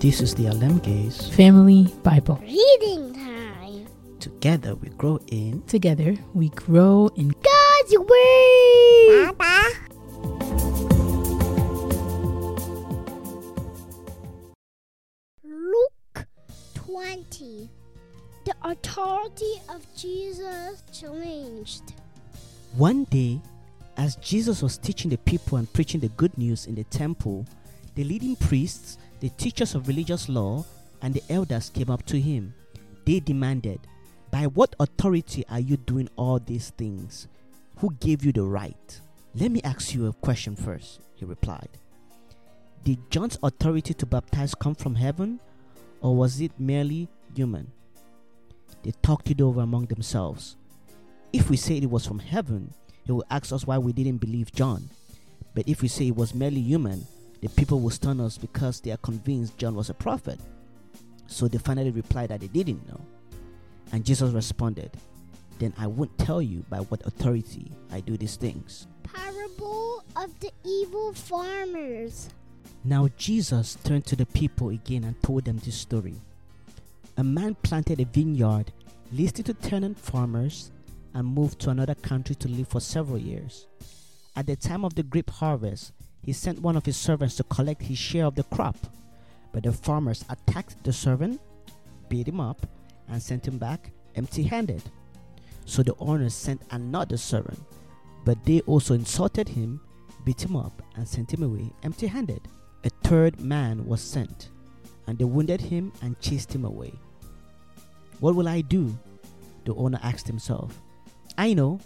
This is the Alem Gaze. Family Bible. Reading time. Together we grow in Together we grow in God's Word. Papa. Luke 20. The authority of Jesus changed. One day, as Jesus was teaching the people and preaching the good news in the temple, the leading priests, the teachers of religious law, and the elders came up to him. They demanded, By what authority are you doing all these things? Who gave you the right? Let me ask you a question first, he replied. Did John's authority to baptize come from heaven, or was it merely human? They talked it over among themselves. If we say it was from heaven, he will ask us why we didn't believe John. But if we say it was merely human, the people will stun us because they are convinced John was a prophet. So they finally replied that they didn't know. And Jesus responded, Then I won't tell you by what authority I do these things. Parable of the evil farmers. Now Jesus turned to the people again and told them this story. A man planted a vineyard, leased it to tenant farmers, and moved to another country to live for several years. At the time of the grape harvest, he sent one of his servants to collect his share of the crop. But the farmers attacked the servant, beat him up, and sent him back empty handed. So the owner sent another servant, but they also insulted him, beat him up, and sent him away empty handed. A third man was sent, and they wounded him and chased him away. What will I do? The owner asked himself. I know,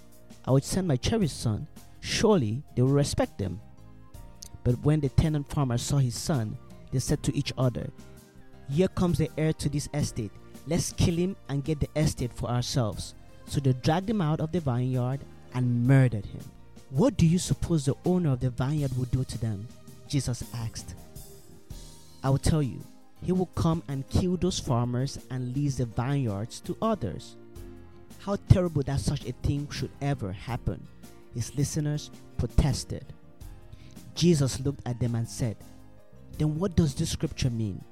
I would send my cherished son. Surely they will respect him. But when the tenant farmer saw his son, they said to each other, Here comes the heir to this estate. Let's kill him and get the estate for ourselves. So they dragged him out of the vineyard and murdered him. What do you suppose the owner of the vineyard would do to them? Jesus asked. I will tell you, he will come and kill those farmers and lease the vineyards to others. How terrible that such a thing should ever happen. His listeners protested. Jesus looked at them and said, Then what does this scripture mean?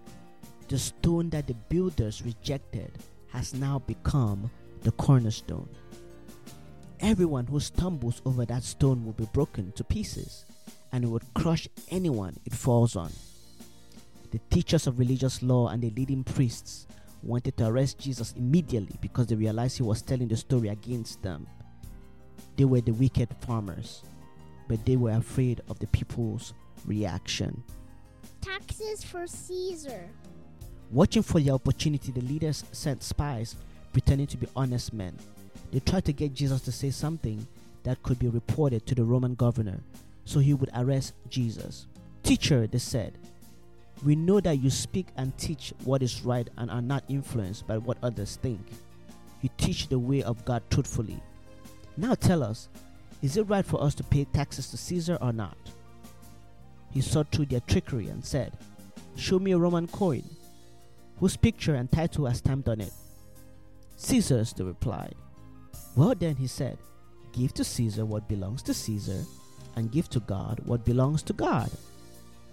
The stone that the builders rejected has now become the cornerstone. Everyone who stumbles over that stone will be broken to pieces, and it would crush anyone it falls on. The teachers of religious law and the leading priests wanted to arrest Jesus immediately because they realized he was telling the story against them. They were the wicked farmers, but they were afraid of the people's reaction. Taxes for Caesar. Watching for the opportunity, the leaders sent spies pretending to be honest men. They tried to get Jesus to say something that could be reported to the Roman governor so he would arrest Jesus. Teacher, they said, we know that you speak and teach what is right and are not influenced by what others think. You teach the way of God truthfully. Now tell us, is it right for us to pay taxes to Caesar or not? He saw through their trickery and said, Show me a Roman coin. Whose picture and title are stamped on it? Caesar's, they replied. Well, then, he said, Give to Caesar what belongs to Caesar, and give to God what belongs to God.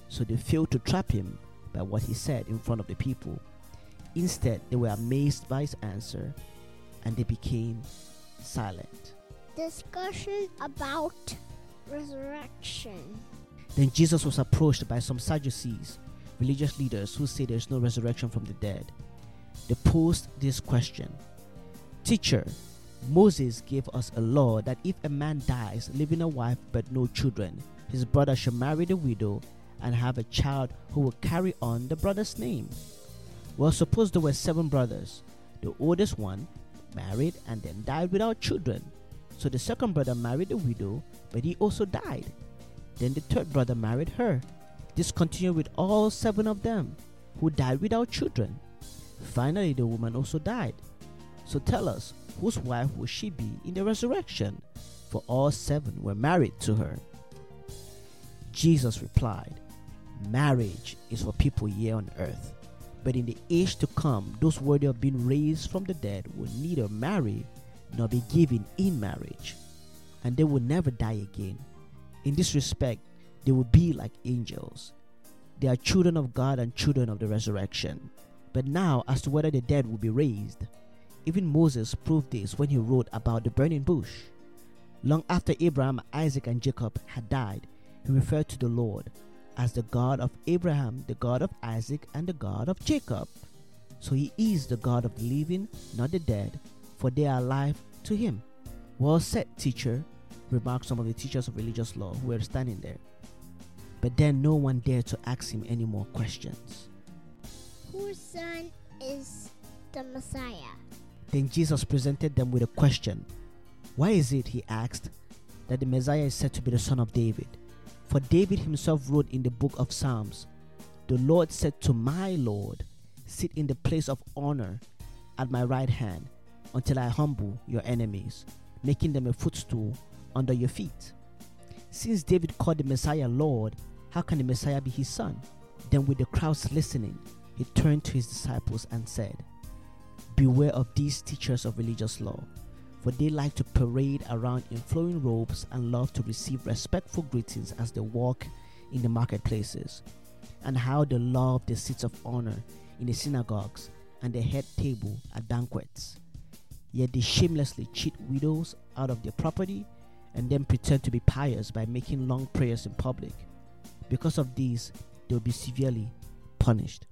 So they failed to trap him by what he said in front of the people. Instead, they were amazed by his answer and they became silent. Discussion about resurrection. Then Jesus was approached by some Sadducees, religious leaders who say there is no resurrection from the dead. They posed this question Teacher, Moses gave us a law that if a man dies, leaving a wife but no children, his brother shall marry the widow and have a child who will carry on the brother's name. Well, suppose there were seven brothers. The oldest one married and then died without children. So the second brother married the widow, but he also died. Then the third brother married her. This continued with all seven of them, who died without children. Finally, the woman also died. So tell us, whose wife will she be in the resurrection? For all seven were married to her. Jesus replied, Marriage is for people here on earth. But in the age to come, those worthy of being raised from the dead will neither marry nor be given in marriage, and they will never die again. In this respect, they will be like angels. They are children of God and children of the resurrection. But now, as to whether the dead will be raised, even Moses proved this when he wrote about the burning bush. Long after Abraham, Isaac, and Jacob had died, he referred to the Lord as the God of Abraham, the God of Isaac, and the God of Jacob. So he is the God of the living, not the dead, for they are alive to him. Well said, teacher, remarked some of the teachers of religious law who were standing there. But then no one dared to ask him any more questions. Whose son is the Messiah? Then Jesus presented them with a question. Why is it, he asked, that the Messiah is said to be the son of David? For David himself wrote in the book of Psalms, The Lord said to my Lord, Sit in the place of honor at my right hand until I humble your enemies, making them a footstool under your feet. Since David called the Messiah Lord, how can the Messiah be his son? Then, with the crowds listening, he turned to his disciples and said, Beware of these teachers of religious law, for they like to parade around in flowing robes and love to receive respectful greetings as they walk in the marketplaces, and how they love the seats of honor in the synagogues and the head table at banquets. Yet they shamelessly cheat widows out of their property and then pretend to be pious by making long prayers in public. Because of these, they will be severely punished.